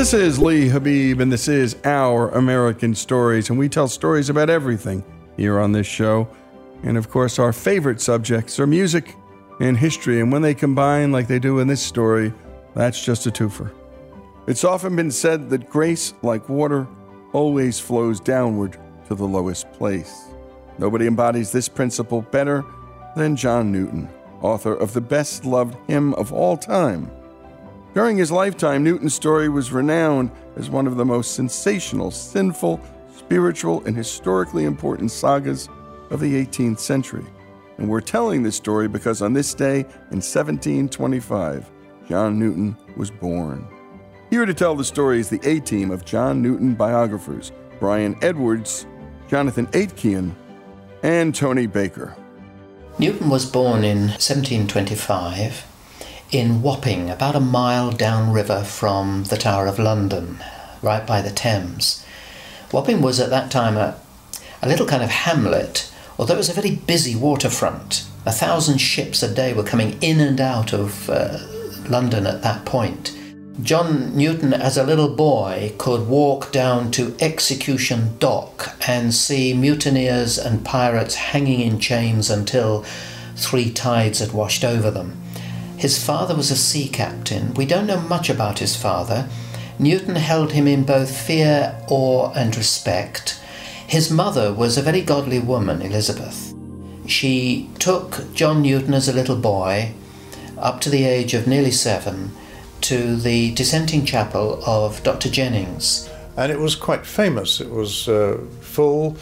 This is Lee Habib, and this is Our American Stories, and we tell stories about everything here on this show. And of course, our favorite subjects are music and history, and when they combine like they do in this story, that's just a twofer. It's often been said that grace, like water, always flows downward to the lowest place. Nobody embodies this principle better than John Newton, author of the best loved hymn of all time. During his lifetime, Newton's story was renowned as one of the most sensational, sinful, spiritual, and historically important sagas of the 18th century. And we're telling this story because on this day in 1725, John Newton was born. Here to tell the story is the A team of John Newton biographers Brian Edwards, Jonathan Aitken, and Tony Baker. Newton was born in 1725 in Wapping, about a mile downriver from the Tower of London, right by the Thames. Wapping was at that time a, a little kind of hamlet, although it was a very busy waterfront. A thousand ships a day were coming in and out of uh, London at that point. John Newton, as a little boy, could walk down to Execution Dock and see mutineers and pirates hanging in chains until three tides had washed over them. His father was a sea captain. We don't know much about his father. Newton held him in both fear, awe, and respect. His mother was a very godly woman, Elizabeth. She took John Newton as a little boy, up to the age of nearly seven, to the dissenting chapel of Dr. Jennings. And it was quite famous. It was uh, full,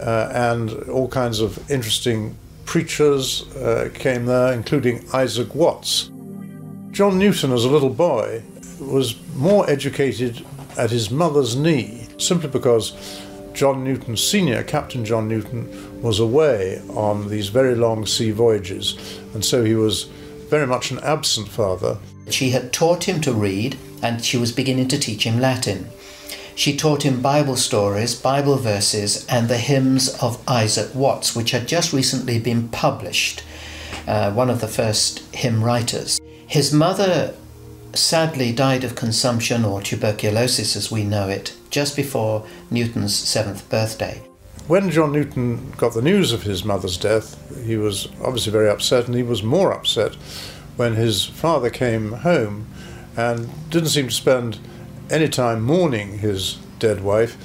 uh, and all kinds of interesting preachers uh, came there, including Isaac Watts. John Newton, as a little boy, was more educated at his mother's knee simply because John Newton Sr., Captain John Newton, was away on these very long sea voyages, and so he was very much an absent father. She had taught him to read, and she was beginning to teach him Latin. She taught him Bible stories, Bible verses, and the hymns of Isaac Watts, which had just recently been published, uh, one of the first hymn writers. His mother sadly died of consumption or tuberculosis as we know it just before Newton's seventh birthday. When John Newton got the news of his mother's death, he was obviously very upset, and he was more upset when his father came home and didn't seem to spend any time mourning his dead wife.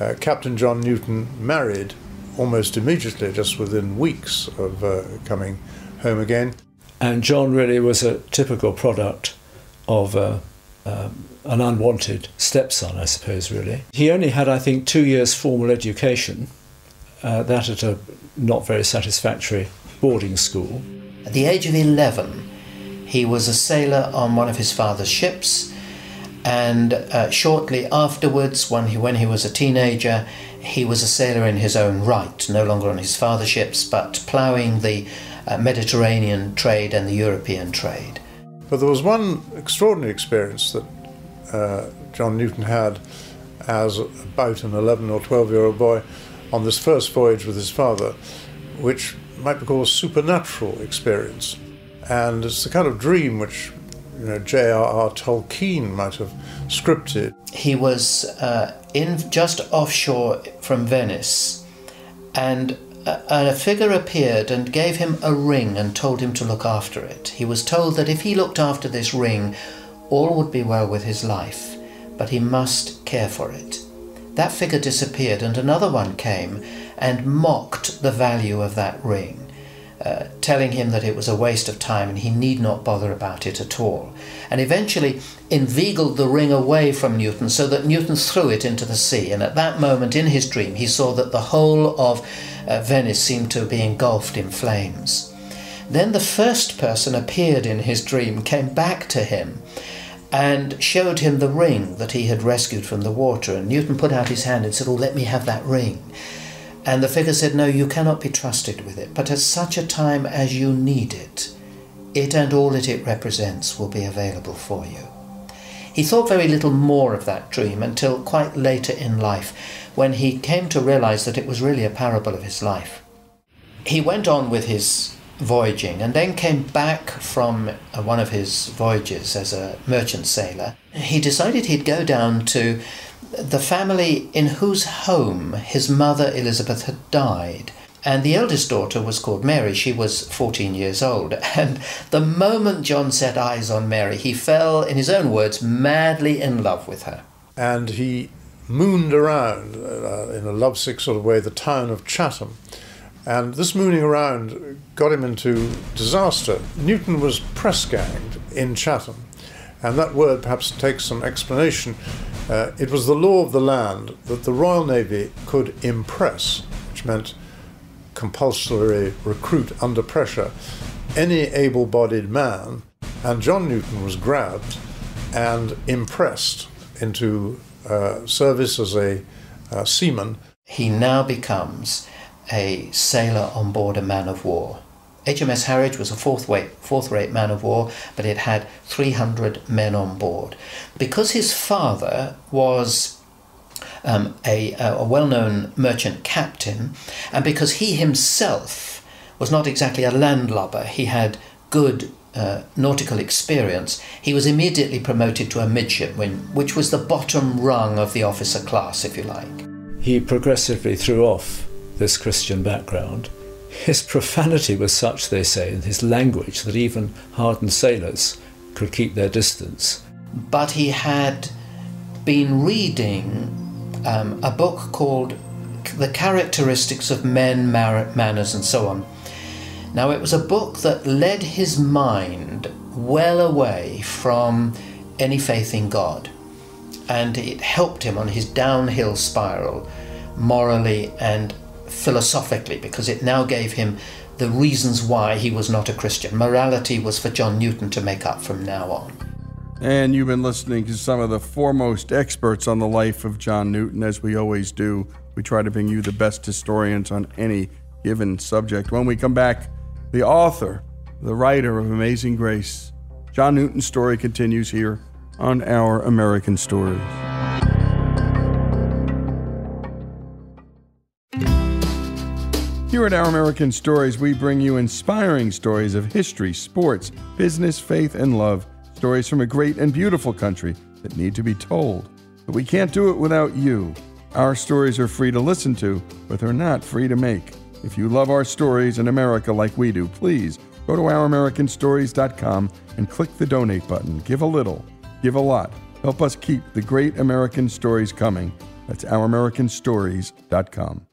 Uh, Captain John Newton married almost immediately, just within weeks of uh, coming home again. And John really was a typical product of uh, um, an unwanted stepson, I suppose, really. He only had, I think, two years' formal education, uh, that at a not very satisfactory boarding school. At the age of 11, he was a sailor on one of his father's ships, and uh, shortly afterwards, when he, when he was a teenager, he was a sailor in his own right, no longer on his father's ships, but ploughing the uh, Mediterranean trade and the European trade. But there was one extraordinary experience that uh, John Newton had as about an 11 or 12 year old boy on this first voyage with his father, which might be called a supernatural experience. And it's the kind of dream which you know, J.R.R. Tolkien might have scripted. He was uh, in just offshore from Venice, and a, figure appeared and gave him a ring and told him to look after it. He was told that if he looked after this ring, all would be well with his life, but he must care for it. That figure disappeared, and another one came and mocked the value of that ring. Uh, telling him that it was a waste of time and he need not bother about it at all. And eventually inveigled the ring away from Newton so that Newton threw it into the sea. And at that moment in his dream, he saw that the whole of uh, Venice seemed to be engulfed in flames. Then the first person appeared in his dream, came back to him, and showed him the ring that he had rescued from the water. And Newton put out his hand and said, Oh, let me have that ring. And the figure said, No, you cannot be trusted with it, but at such a time as you need it, it and all that it represents will be available for you. He thought very little more of that dream until quite later in life, when he came to realize that it was really a parable of his life. He went on with his voyaging and then came back from uh, one of his voyages as a merchant sailor. He decided he'd go down to the family in whose home his mother Elizabeth had died. And the eldest daughter was called Mary. She was 14 years old. And the moment John set eyes on Mary, he fell, in his own words, madly in love with her. And he mooned around uh, in a lovesick sort of way the town of Chatham. And this mooning around got him into disaster. Newton was press ganged in Chatham. And that word perhaps takes some explanation. Uh, it was the law of the land that the Royal Navy could impress, which meant compulsory recruit under pressure, any able bodied man. And John Newton was grabbed and impressed into uh, service as a uh, seaman. He now becomes a sailor on board a man of war. HMS Harwich was a fourth rate, fourth rate man of war, but it had 300 men on board. Because his father was um, a, a well known merchant captain, and because he himself was not exactly a landlubber, he had good uh, nautical experience, he was immediately promoted to a midshipman, which was the bottom rung of the officer class, if you like. He progressively threw off this Christian background his profanity was such, they say, in his language that even hardened sailors could keep their distance. But he had been reading um, a book called The Characteristics of Men, Mar- Manners, and so on. Now, it was a book that led his mind well away from any faith in God. And it helped him on his downhill spiral, morally and philosophically, because it now gave him the reasons why he was not a Christian. Morality was for John Newton to make up from now on. And you've been listening to some of the foremost experts on the life of John Newton, as we always do. We try to bring you the best historians on any given subject. When we come back, the author, the writer of Amazing Grace, John Newton's story continues here on Our American Stories. Here at Our American Stories, we bring you inspiring stories of history, sports, business, faith, and love. Stories from a great and beautiful country that need to be told. But we can't do it without you. Our stories are free to listen to, but they're not free to make. If you love our stories in America like we do, please go to ouramericanstories.com and click the donate button. Give a little, give a lot. Help us keep the great American stories coming. That's ouramericanstories.com.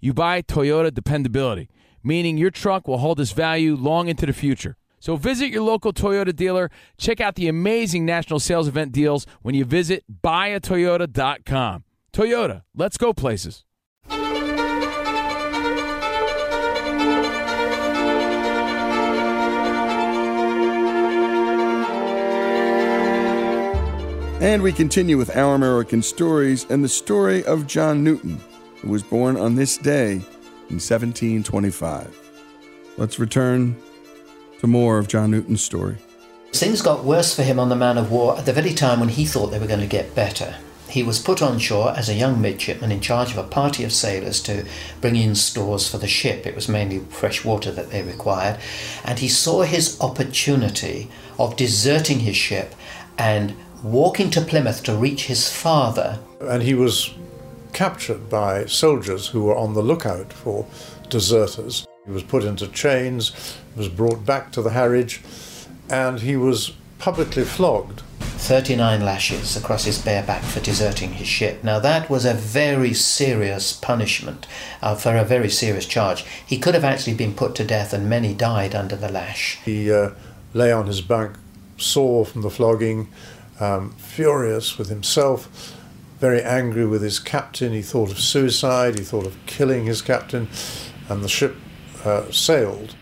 you buy Toyota dependability, meaning your truck will hold its value long into the future. So visit your local Toyota dealer. Check out the amazing national sales event deals when you visit buyatoyota.com. Toyota, let's go places. And we continue with Our American Stories and the story of John Newton, who was born on this day in 1725. Let's return to more of John Newton's story. Things got worse for him on the man of war at the very time when he thought they were going to get better. he was put on shore as a young midshipman in charge of a party of sailors to bring in stores for the ship. It was mainly fresh water that they required. And he saw his opportunity of deserting his ship and walking to Plymouth to reach his father. And he was captured by soldiers who were on the lookout for deserters. He was put into chains, was brought back to the Harwich, and he was publicly flogged 39 lashes across his bare back for deserting his ship. Now, that was a very serious punishment uh, for a very serious charge. He could have actually been put to death, and many died under the lash. He uh, lay on his bunk, sore from the flogging, um, furious with himself, very angry with his captain. He thought of suicide, he thought of killing his captain, and the ship uh, sailed.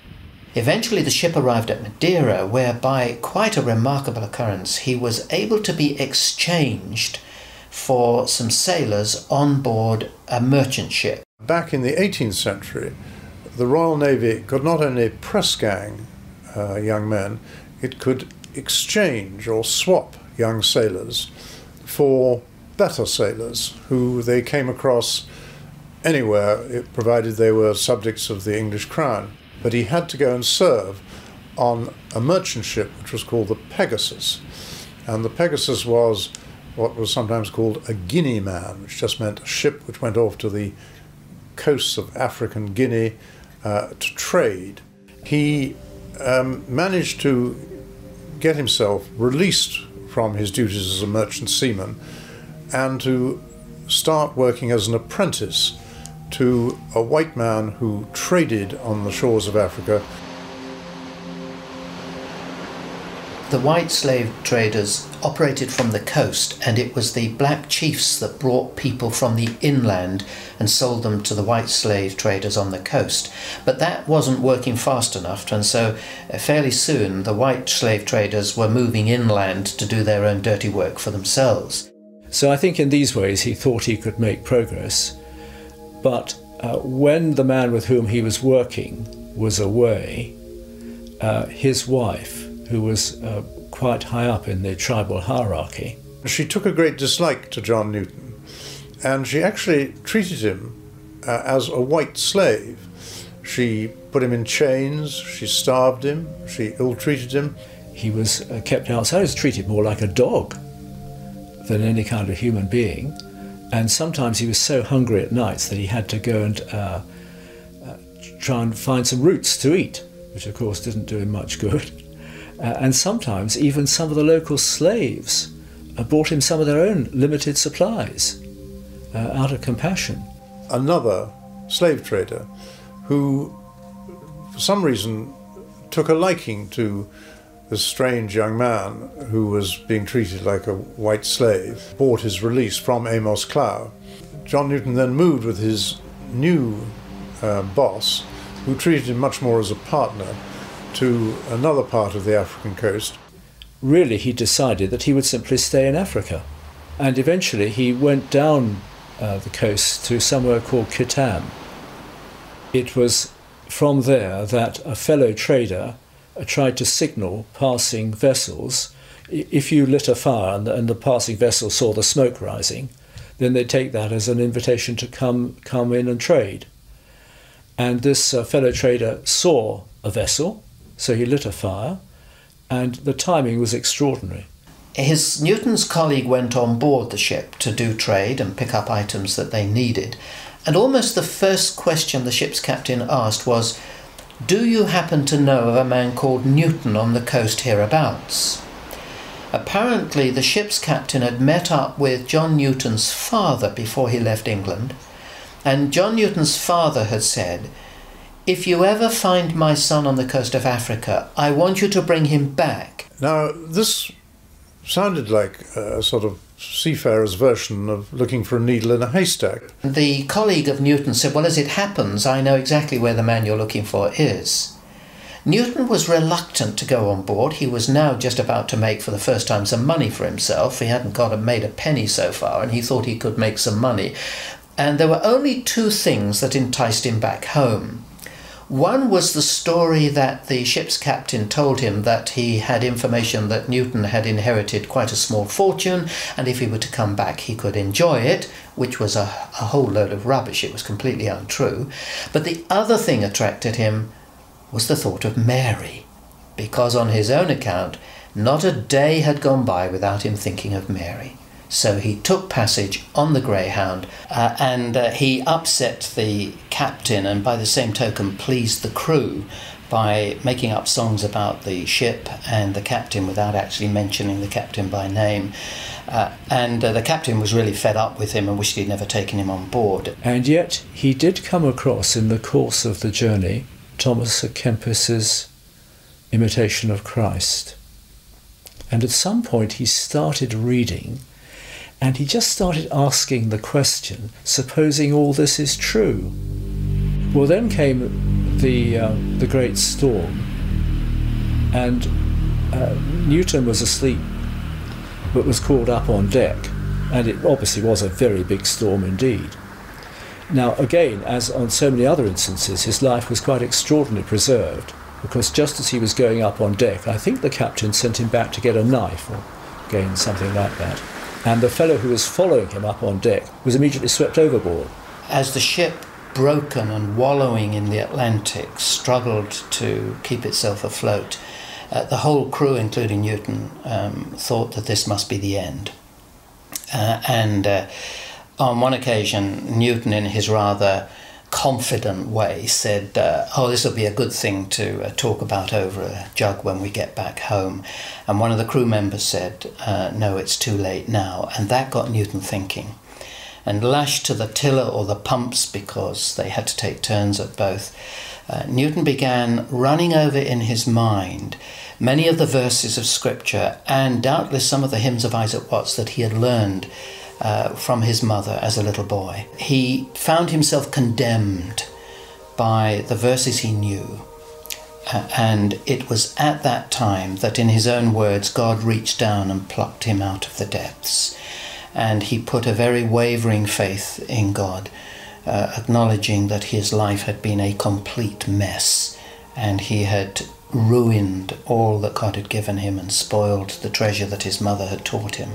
Eventually, the ship arrived at Madeira, where, by quite a remarkable occurrence, he was able to be exchanged for some sailors on board a merchant ship. Back in the 18th century, the Royal Navy could not only press gang uh, young men, it could exchange or swap young sailors for better sailors who they came across anywhere, provided they were subjects of the English crown but he had to go and serve on a merchant ship which was called the Pegasus. And the Pegasus was what was sometimes called a Guinea man, which just meant a ship which went off to the coasts of African Guinea uh, to trade. He um, managed to get himself released from his duties as a merchant seaman and to start working as an apprentice to a white man who traded on the shores of Africa. The white slave traders operated from the coast, and it was the black chiefs that brought people from the inland and sold them to the white slave traders on the coast. But that wasn't working fast enough, and so uh, fairly soon the white slave traders were moving inland to do their own dirty work for themselves. So I think in these ways he thought he could make progress. But uh, when the man with whom he was working was away, uh, his wife, who was uh, quite high up in the tribal hierarchy, she took a great dislike to John Newton, and she actually treated him uh, as a white slave. She put him in chains, she starved him, she ill treated him. He was uh, kept outside, he was treated more like a dog than any kind of human being and sometimes he was so hungry at nights that he had to go and uh, uh, try and find some roots to eat, which of course didn't do him much good. Uh, and sometimes even some of the local slaves uh, brought him some of their own limited supplies uh, out of compassion. Another slave trader who, for some reason, took a liking to this strange young man who was being treated like a white slave bought his release from Amos Clow. John Newton then moved with his new uh, boss, who treated him much more as a partner, to another part of the African coast. Really, he decided that he would simply stay in Africa. And eventually he went down uh, the coast to somewhere called Kittam. It was from there that a fellow trader tried to signal passing vessels. If you lit a fire and the, and the passing vessel saw the smoke rising, then they take that as an invitation to come come in and trade. And this uh, fellow trader saw a vessel, so he lit a fire, and the timing was extraordinary. His Newton's colleague went on board the ship to do trade and pick up items that they needed. And almost the first question the ship's captain asked was, do you happen to know of a man called Newton on the coast hereabouts? Apparently, the ship's captain had met up with John Newton's father before he left England, and John Newton's father had said, If you ever find my son on the coast of Africa, I want you to bring him back. Now, this sounded like a sort of seafarer's version of looking for a needle in a haystack. The colleague of Newton said, Well, as it happens, I know exactly where the man you're looking for is. Newton was reluctant to go on board. He was now just about to make for the first time some money for himself. He hadn't got a, made a penny so far, and he thought he could make some money. And there were only two things that enticed him back home. One was the story that the ship's captain told him that he had information that Newton had inherited quite a small fortune, and if he were to come back, he could enjoy it, which was a, a whole load of rubbish. It was completely untrue. But the other thing attracted him was the thought of Mary, because on his own account, not a day had gone by without him thinking of Mary. So he took passage on the Greyhound uh, and uh, he upset the captain and by the same token pleased the crew by making up songs about the ship and the captain without actually mentioning the captain by name. Uh, and uh, the captain was really fed up with him and wished he'd never taken him on board. And yet he did come across in the course of the journey Thomas à Kempis's Imitation of Christ. And at some point he started reading and he just started asking the question supposing all this is true. Well, then came the, uh, the great storm, and uh, Newton was asleep but was called up on deck, and it obviously was a very big storm indeed. Now, again, as on so many other instances, his life was quite extraordinarily preserved because just as he was going up on deck, I think the captain sent him back to get a knife or again something like that and the fellow who was following him up on deck was immediately swept overboard. As the ship, broken and wallowing in the Atlantic, struggled to keep itself afloat, uh, the whole crew, including Newton, um, thought that this must be the end. Uh, and uh, on one occasion, Newton, in his rather confident way said, uh, Oh, this will be a good thing to uh, talk about over a jug when we get back home. And one of the crew members said, uh, No, it's too late now. And that got Newton thinking. And lashed to the tiller or the pumps because they had to take turns at both, uh, Newton began running over in his mind many of the verses of Scripture and doubtless some of the hymns of Isaac Watts that he had learned uh, from his mother as a little boy. He found himself condemned by the verses he knew. Uh, and it was at that time that, in his own words, God reached down and plucked him out of the depths. And he put a very wavering faith in God, uh, acknowledging that his life had been a complete mess and he had ruined all that God had given him and spoiled the treasure that his mother had taught him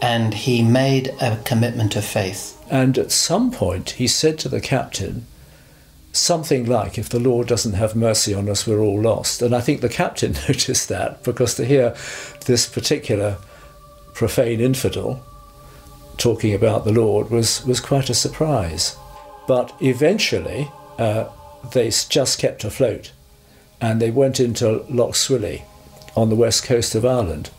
and he made a commitment of faith. And at some point, he said to the captain, something like, If the Lord doesn't have mercy on us, we're all lost. And I think the captain noticed that because to hear this particular profane infidel talking about the Lord was, was quite a surprise. But eventually, uh, they just kept afloat and they went into Lough Swilly on the west coast of Ireland.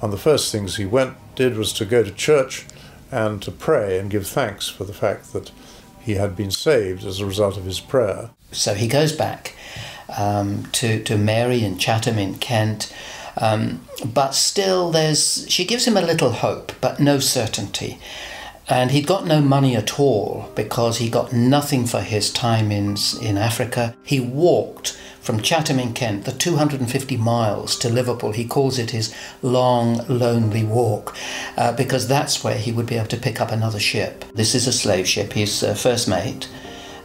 And the first things he went did was to go to church and to pray and give thanks for the fact that he had been saved as a result of his prayer. So he goes back um, to, to Mary in Chatham in Kent. Um, but still, there's she gives him a little hope, but no certainty. And he'd got no money at all because he got nothing for his time in, in Africa. He walked from Chatham in Kent, the 250 miles to Liverpool. He calls it his long, lonely walk uh, because that's where he would be able to pick up another ship. This is a slave ship, he's uh, first mate.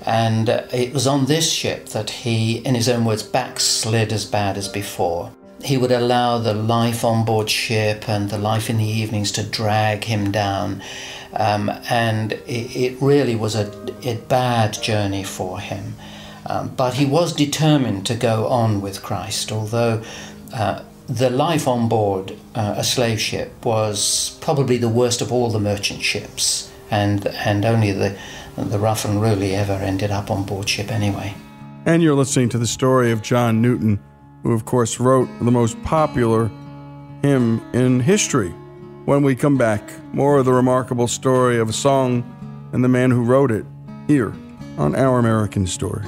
And uh, it was on this ship that he, in his own words, backslid as bad as before. He would allow the life on board ship and the life in the evenings to drag him down. Um, and it, it, really was a, a bad journey for him. Um, but he was determined to go on with Christ, although uh, the life on board uh, a slave ship was probably the worst of all the merchant ships, and, and only the, the rough and ruly ever ended up on board ship anyway. And you're listening to the story of John Newton, who, of course, wrote the most popular hymn in history. When we come back, more of the remarkable story of a song and the man who wrote it here on Our American Stories.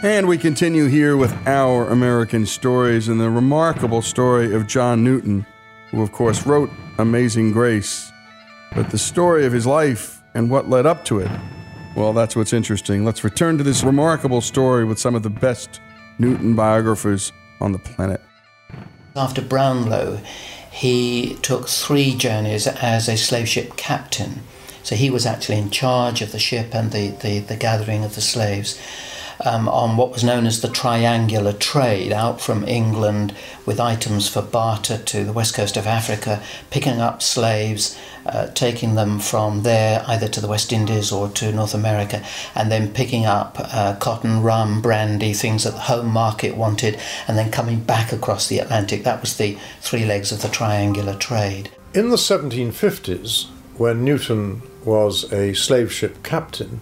And we continue here with our American stories and the remarkable story of John Newton, who, of course, wrote Amazing Grace. But the story of his life and what led up to it, well, that's what's interesting. Let's return to this remarkable story with some of the best Newton biographers on the planet. After Brownlow, he took three journeys as a slave ship captain. So he was actually in charge of the ship and the, the, the gathering of the slaves um, on what was known as the triangular trade out from England with items for barter to the west coast of Africa, picking up slaves, uh, taking them from there either to the West Indies or to North America, and then picking up uh, cotton, rum, brandy, things that the home market wanted, and then coming back across the Atlantic. That was the three legs of the triangular trade. In the 1750s, when Newton was a slave ship captain,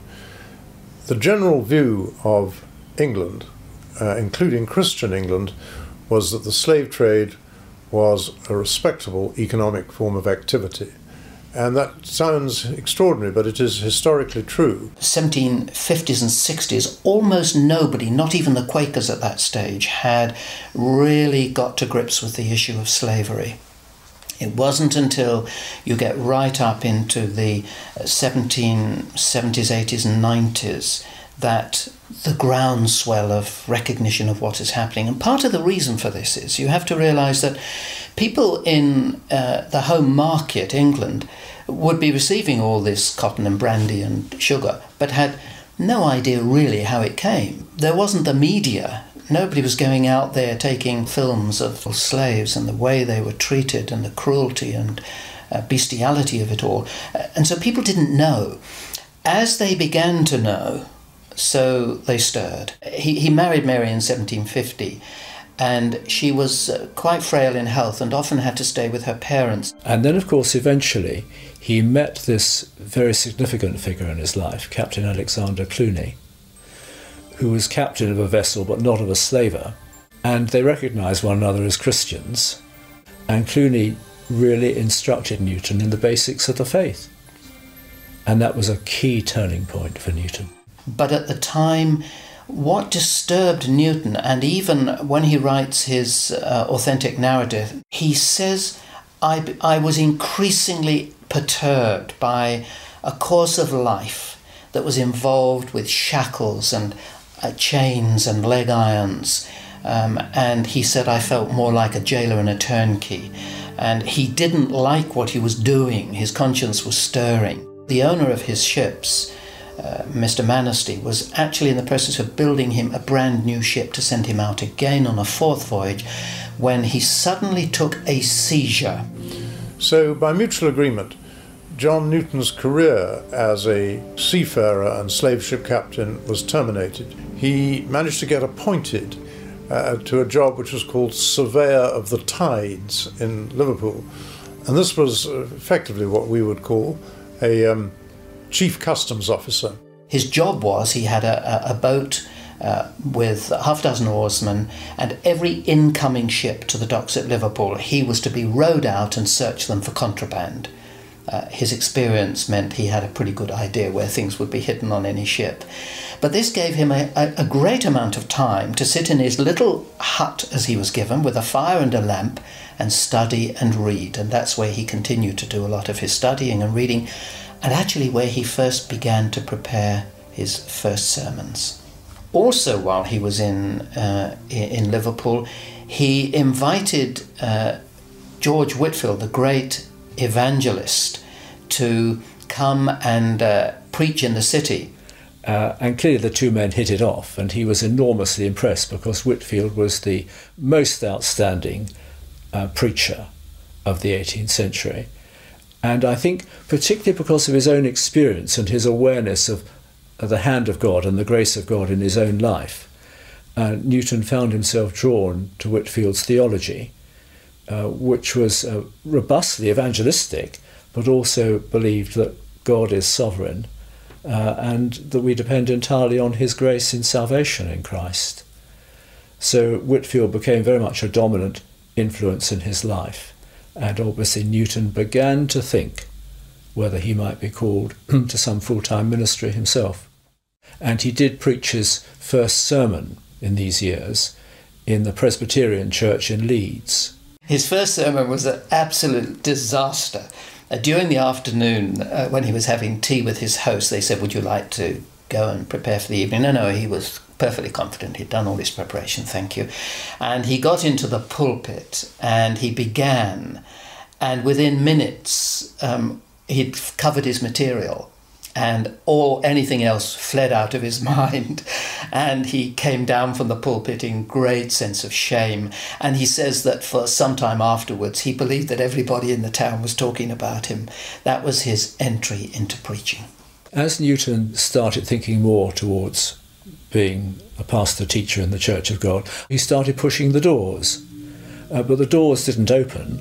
the general view of England, uh, including Christian England, was that the slave trade was a respectable economic form of activity. And that sounds extraordinary, but it is historically true. 1750s and 60s, almost nobody, not even the Quakers at that stage, had really got to grips with the issue of slavery. It wasn't until you get right up into the 1770s, 80s, and 90s that the groundswell of recognition of what is happening. And part of the reason for this is you have to realize that people in uh, the home market, England, would be receiving all this cotton and brandy and sugar, but had no idea really how it came. there wasn't the media. Nobody was going out there taking films of slaves and the way they were treated and the cruelty and uh, bestiality of it all. Uh, and so people didn't know. As they began to know, so they stirred. He, he married Mary in 1750 and she was uh, quite frail in health and often had to stay with her parents. And then, of course, eventually he met this very significant figure in his life, Captain Alexander Clunie, who was captain of a vessel but not of a slaver. And they recognized one another as Christians. And Clunie really instructed Newton in the basics of the faith. And that was a key turning point for Newton. But at the time, what disturbed Newton, and even when he writes his uh, authentic narrative, he says, I, I was increasingly perturbed by a course of life that was involved with shackles and uh, chains and leg irons. Um, and he said, I felt more like a jailer and a turnkey. And he didn't like what he was doing, his conscience was stirring. The owner of his ships, uh, Mr. Manesty, was actually in the process of building him a brand new ship to send him out again on a fourth voyage when he suddenly took a seizure. So, by mutual agreement, John Newton's career as a seafarer and slave ship captain was terminated. He managed to get appointed uh, to a job which was called Surveyor of the Tides in Liverpool. And this was effectively what we would call a um, chief customs officer. His job was he had a, a boat uh, with half a dozen oarsmen, and every incoming ship to the docks at Liverpool, he was to be rowed out and search them for contraband. Uh, his experience meant he had a pretty good idea where things would be hidden on any ship. But this gave him a, a, great amount of time to sit in his little hut, as he was given, with a fire and a lamp, and study and read. And that's where he continued to do a lot of his studying and reading, and actually where he first began to prepare his first sermons. Also, while he was in, uh, in Liverpool, he invited uh, George Whitefield, the great evangelist, to come and uh, preach in the city. Uh, and clearly the two men hit it off, and he was enormously impressed because Whitefield was the most outstanding uh, preacher of the 18th century. And I think, particularly because of his own experience and his awareness of, the hand of God and the grace of God in his own life, uh, Newton found himself drawn to Whitefield's theology, uh, which was uh, robustly evangelistic, but also believed that God is sovereign uh, and that we depend entirely on his grace in salvation in Christ. So Whitefield became very much a dominant influence in his life. And obviously, Newton began to think whether he might be called to some full time ministry himself. And he did preach his first sermon in these years in the Presbyterian Church in Leeds. His first sermon was an absolute disaster. Uh, during the afternoon, uh, when he was having tea with his host, they said, Would you like to go and prepare for the evening? No, no, he was perfectly confident. He'd done all his preparation, thank you. And he got into the pulpit and he began. And within minutes, um, he'd covered his material and all anything else fled out of his mind. And he came down from the pulpit in great sense of shame. And he says that for some time afterwards he believed that everybody in the town was talking about him. That was his entry into preaching. As newton started thinking more towards being a pastor teacher in the Church of God, he started pushing the doors. Uh, but the doors didn't open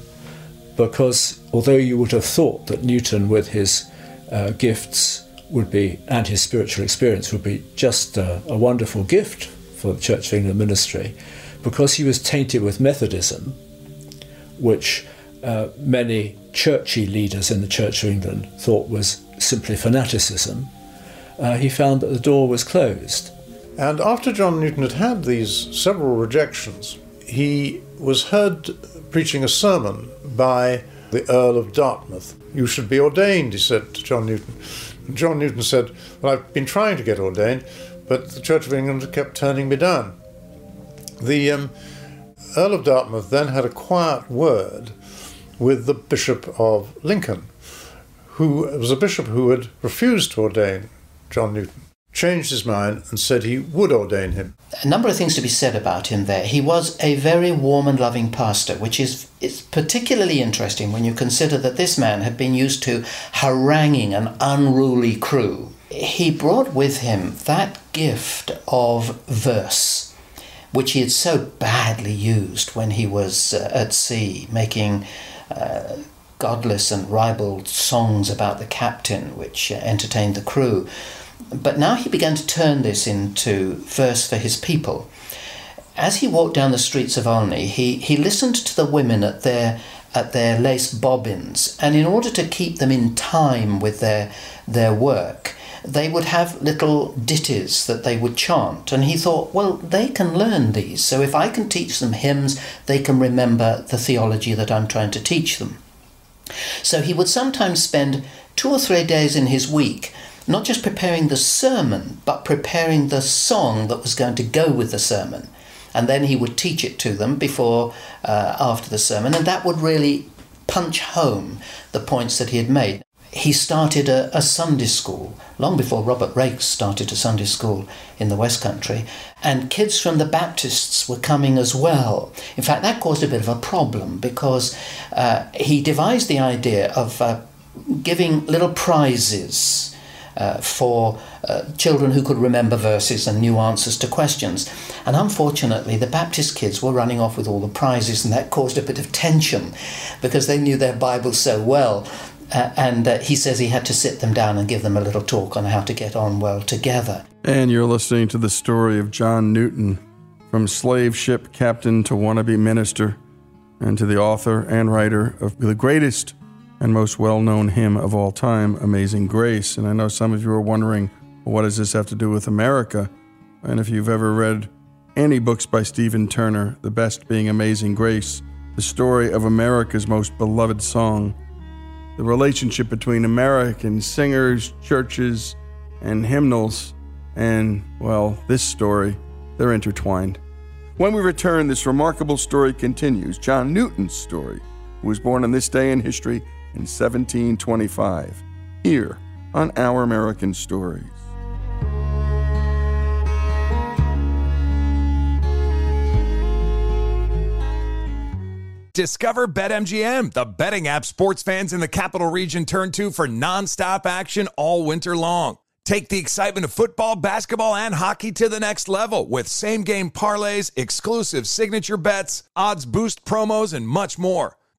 because although you would have thought that Newton, with his uh, gifts, would be and his spiritual experience would be just a, a wonderful gift for the Church of England ministry, because he was tainted with Methodism, which uh, many churchy leaders in the Church of England thought was simply fanaticism, uh, he found that the door was closed. And after John Newton had had these several rejections, he was heard preaching a sermon by the Earl of Dartmouth. You should be ordained, he said to John Newton. John Newton said, Well, I've been trying to get ordained, but the Church of England kept turning me down. The um, Earl of Dartmouth then had a quiet word with the Bishop of Lincoln, who was a bishop who had refused to ordain John Newton. Changed his mind and said he would ordain him. A number of things to be said about him there. He was a very warm and loving pastor, which is, particularly interesting when you consider that this man had been used to haranguing an unruly crew. He brought with him that gift of verse, which he had so badly used when he was uh, at sea, making uh, godless and ribald songs about the captain, which uh, entertained the crew. But now he began to turn this into verse for his people. As he walked down the streets of Olney, he, he listened to the women at their at their lace bobbins, and in order to keep them in time with their their work, they would have little ditties that they would chant. And he thought, well, they can learn these, so if I can teach them hymns, they can remember the theology that I'm trying to teach them. So he would sometimes spend two or three days in his week not just preparing the sermon, but preparing the song that was going to go with the sermon. And then he would teach it to them before, uh, after the sermon, and that would really punch home the points that he had made. He started a, a Sunday school long before Robert Raikes started a Sunday school in the West Country, and kids from the Baptists were coming as well. In fact, that caused a bit of a problem because uh, he devised the idea of uh, giving little prizes uh, for uh, children who could remember verses and new answers to questions. And unfortunately, the Baptist kids were running off with all the prizes, and that caused a bit of tension because they knew their Bible so well. Uh, and uh, he says he had to sit them down and give them a little talk on how to get on well together. And you're listening to the story of John Newton, from slave ship captain to wannabe minister, and to the author and writer of the greatest and most well known hymn of all time, Amazing Grace. And I know some of you are wondering, well, what does this have to do with America? And if you've ever read any books by Stephen Turner, the best being Amazing Grace, the story of America's most beloved song, the relationship between American singers, churches, and hymnals, and, well, this story, they're intertwined. When we return, this remarkable story continues John Newton's story, who was born on this day in history in 1725, here on Our American Stories. Discover BetMGM, the betting app sports fans in the capital region turn to for nonstop action all winter long. Take the excitement of football, basketball, and hockey to the next level with same game parlays, exclusive signature bets, odds boost promos, and much more.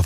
The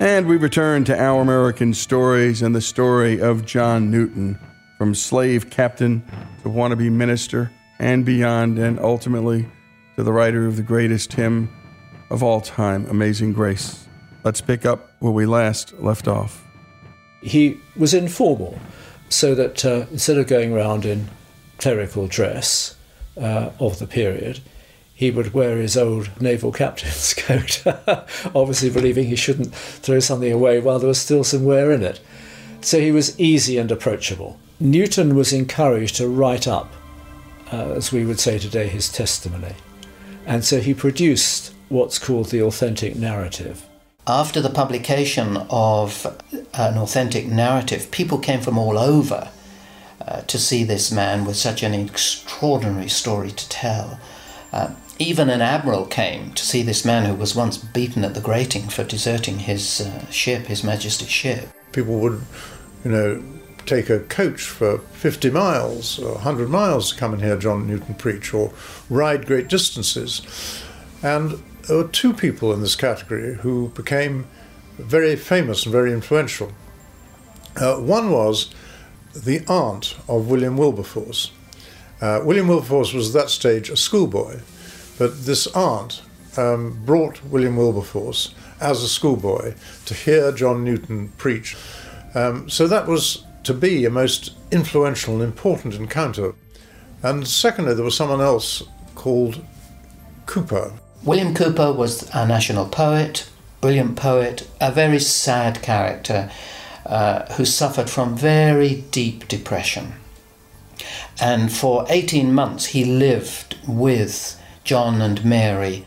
And we return to our American stories and the story of John Newton, from slave captain to wannabe minister and beyond, and ultimately to the writer of the greatest hymn of all time, Amazing Grace. Let's pick up where we last left off. He was informal, so that uh, instead of going around in clerical dress uh, of the period, he would wear his old naval captain's coat, obviously believing he shouldn't throw something away while there was still some wear in it. So he was easy and approachable. Newton was encouraged to write up, uh, as we would say today, his testimony. And so he produced what's called the authentic narrative. After the publication of an authentic narrative, people came from all over uh, to see this man with such an extraordinary story to tell. Uh, even an admiral came to see this man who was once beaten at the grating for deserting his uh, ship, His Majesty's ship. People would, you know, take a coach for 50 miles or 100 miles to come and hear John Newton preach or ride great distances. And there were two people in this category who became very famous and very influential. Uh, one was the aunt of William Wilberforce. Uh, William Wilberforce was at that stage a schoolboy, but this aunt um, brought William Wilberforce as a schoolboy to hear John Newton preach. Um, so that was to be a most influential and important encounter. And secondly, there was someone else called Cowper. William Cowper was a national poet, brilliant poet, a very sad character uh, who suffered from very deep depression. And for 18 months he lived with John and Mary.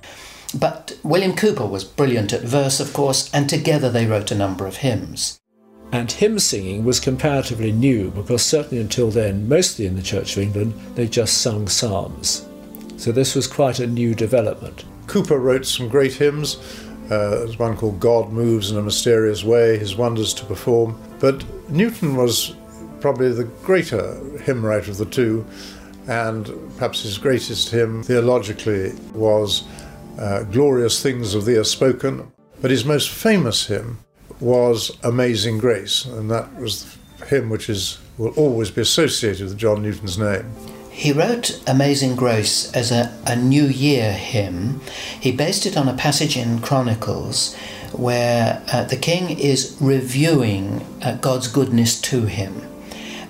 But William Cowper was brilliant at verse, of course, and together they wrote a number of hymns. And hymn singing was comparatively new because certainly until then, mostly in the Church of England, they just sung psalms. So this was quite a new development. Cowper wrote some great hymns. Uh, there's one called God Moves in a Mysterious Way, His Wonders to Perform. But Newton was probably the greater hymn writer of the two, and perhaps his greatest hymn theologically was uh, Glorious Things of Thee Are Spoken. But his most famous hymn was Amazing Grace, and that was the hymn which is, will always be associated with John Newton's name. He wrote Amazing Grace as a, a New Year hymn. He based it on a passage in Chronicles where uh, the king is reviewing uh, God's goodness to him.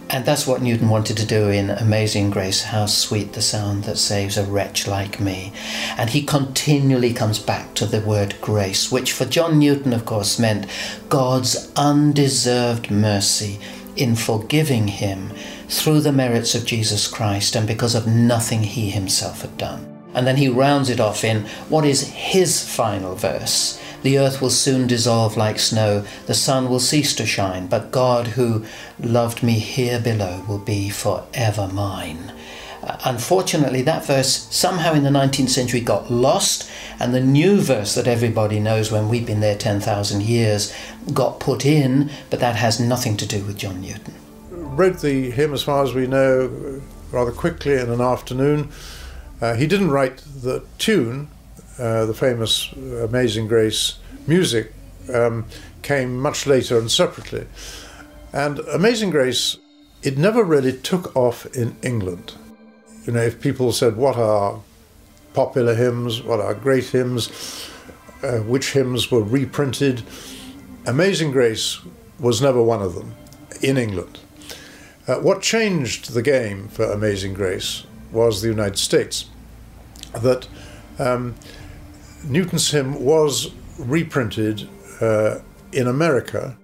And that's what Newton wanted to do in Amazing Grace. How sweet the sound that saves a wretch like me. And he continually comes back to the word grace, which for John Newton, of course, meant God's undeserved mercy in forgiving him through the merits of Jesus Christ and because of nothing he himself had done. And then he rounds it off in what is his final verse The earth will soon dissolve like snow, the sun will cease to shine, but God who loved me here below will be forever mine. Uh, unfortunately, that verse somehow in the 19th century got lost, and the new verse that everybody knows when we've been there 10,000 years got put in, but that has nothing to do with John Newton. Wrote the hymn, as far as we know, rather quickly in an afternoon. Uh, he didn't write the tune, uh, the famous Amazing Grace music um, came much later and separately. And Amazing Grace, it never really took off in England. You know, if people said, What are popular hymns? What are great hymns? Uh, which hymns were reprinted? Amazing Grace was never one of them in England. Uh, what changed the game for Amazing Grace was the United States. That um, Newton's hymn was reprinted uh, in America,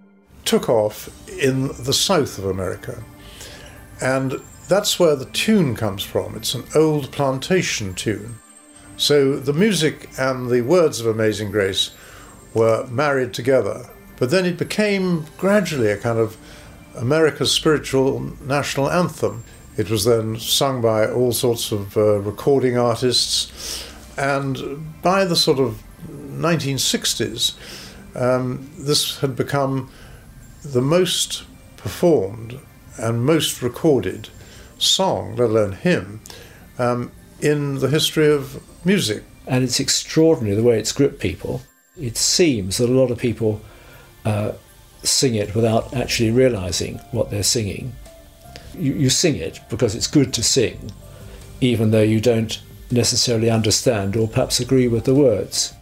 took off in the south of America. And that's where the tune comes from. It's an old plantation tune. So the music and the words of Amazing Grace were married together. But then it became gradually a kind of America's spiritual national anthem. It was then sung by all sorts of uh, recording artists. And by the sort of 1960s, um, this had become the most performed and most recorded song, let alone hymn, um, in the history of music. And it's extraordinary the way it's gripped people. It seems that a lot of people uh, sing it without actually realizing what they're singing. You, you sing it because it's good to sing, even though you don't necessarily understand or perhaps agree with the words.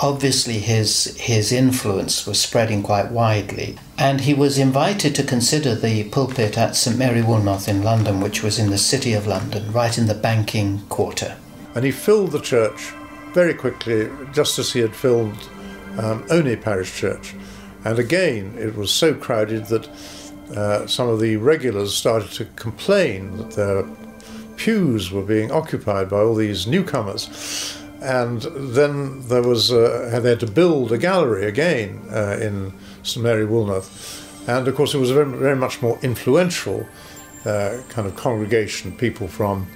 Obviously his his influence was spreading quite widely and he was invited to consider the pulpit at St Mary Woolnoth in London which was in the city of London right in the banking quarter. And he filled the church very quickly just as he had filled um, Olney Parish Church. And again it was so crowded that uh, some of the regulars started to complain that their pews were being occupied by all these newcomers and then there was uh, they had to build a gallery again uh, in St Mary Woolnoth, and of course it was a very, very much more influential uh, kind of congregation, people from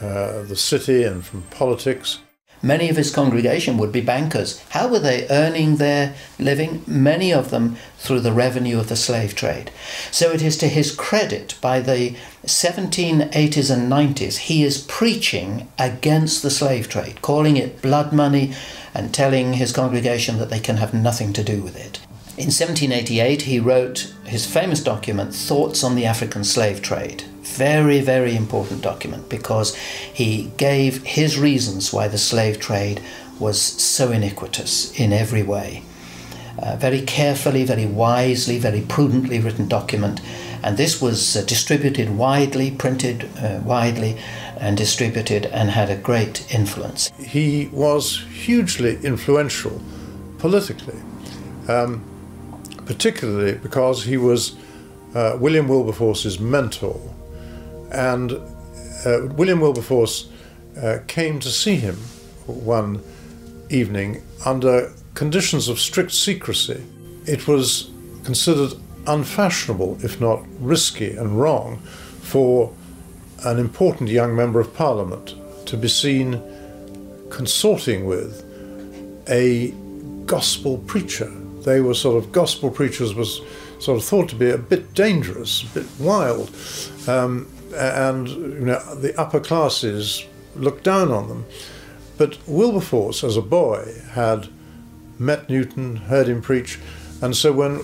uh, the city and from politics. Many of his congregation would be bankers. How were they earning their living? Many of them through the revenue of the slave trade. So it is to his credit by the 1780s and 90s, he is preaching against the slave trade, calling it blood money and telling his congregation that they can have nothing to do with it. In 1788, he wrote his famous document, Thoughts on the African Slave Trade, very, very important document because he gave his reasons why the slave trade was so iniquitous in every way. Uh, very carefully, very wisely, very prudently written document. And this was uh, distributed widely, printed uh, widely, and distributed, and had a great influence. He was hugely influential politically, um, particularly because he was uh, William Wilberforce's mentor. And uh, William Wilberforce uh, came to see him one evening under conditions of strict secrecy. It was considered unfashionable, if not risky and wrong, for an important young member of parliament to be seen consorting with a gospel preacher. They were sort of gospel preachers was sort of thought to be a bit dangerous, a bit wild. Um, and you know, the upper classes looked down on them. But Wilberforce, as a boy, had met Newton, heard him preach, and so when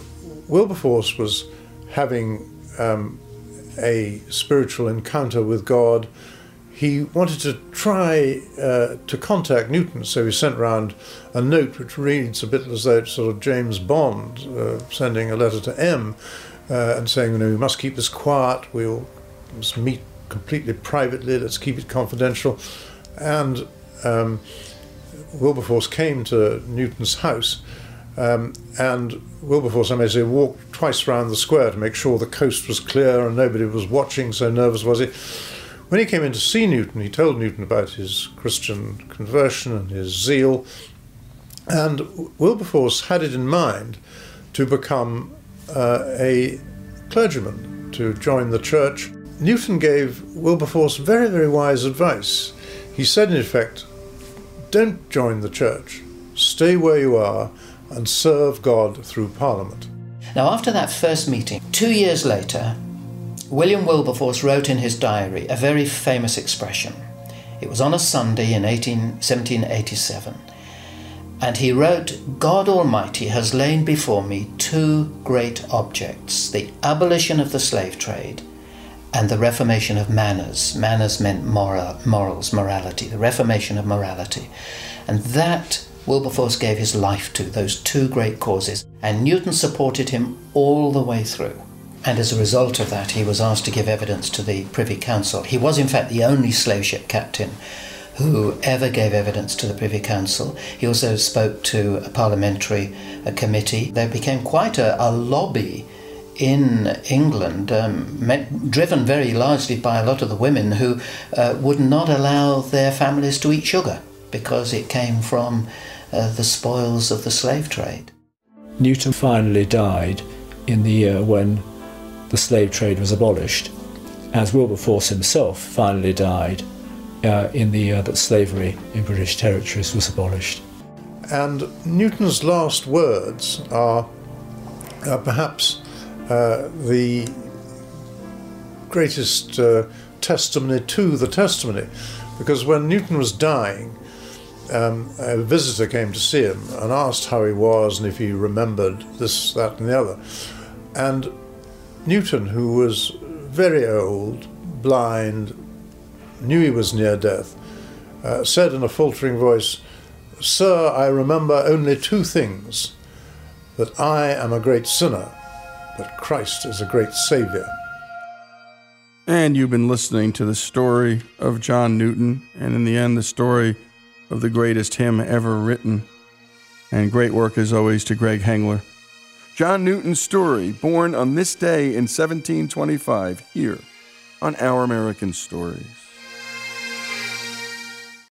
Wilberforce was having um, a spiritual encounter with God, he wanted to try uh, to contact Newton, so he sent round a note which reads a bit as though it's sort of James Bond uh, sending a letter to M uh, and saying, you know, we must keep this quiet, we'll must meet completely privately, let's keep it confidential. And um, Wilberforce came to Newton's house, um, and Wilberforce, I may say, walked twice round the square to make sure the coast was clear and nobody was watching, so nervous was he. When he came in to see Newton, he told Newton about his Christian conversion and his zeal, And Wilberforce had it in mind to become uh, a clergyman, to join the church. Newton gave Wilberforce very, very wise advice. He said, in effect, don't join the church, stay where you are and serve God through Parliament. Now, after that first meeting, two years later, William Wilberforce wrote in his diary a very famous expression. It was on a Sunday in 18, 1787. And he wrote, God Almighty has lain before me two great objects the abolition of the slave trade and the reformation of manners. Manners meant moral, morals, morality, the reformation of morality. And that Wilberforce gave his life to, those two great causes. And Newton supported him all the way through. And as a result of that, he was asked to give evidence to the Privy Council. He was, in fact, the only slave ship captain who ever gave evidence to the Privy Council. He also spoke to a parliamentary a committee. There became quite a, a lobby in England, um, met, driven very largely by a lot of the women who uh, would not allow their families to eat sugar because it came from uh, the spoils of the slave trade. Newton finally died in the year when the slave trade was abolished, as Wilberforce himself finally died uh, in the year that slavery in British territories was abolished. And Newton's last words are uh, perhaps uh, the greatest uh, testimony to the testimony, because when Newton was dying, um, a visitor came to see him and asked how he was and if he remembered this, that, and the other. And Newton, who was very old, blind, knew he was near death, uh, said in a faltering voice, Sir, I remember only two things that I am a great sinner, but Christ is a great Saviour. And you've been listening to the story of John Newton, and in the end, the story of the greatest hymn ever written. And great work, as always, to Greg Hengler. John Newton's story, born on this day in 1725, here on Our American Stories.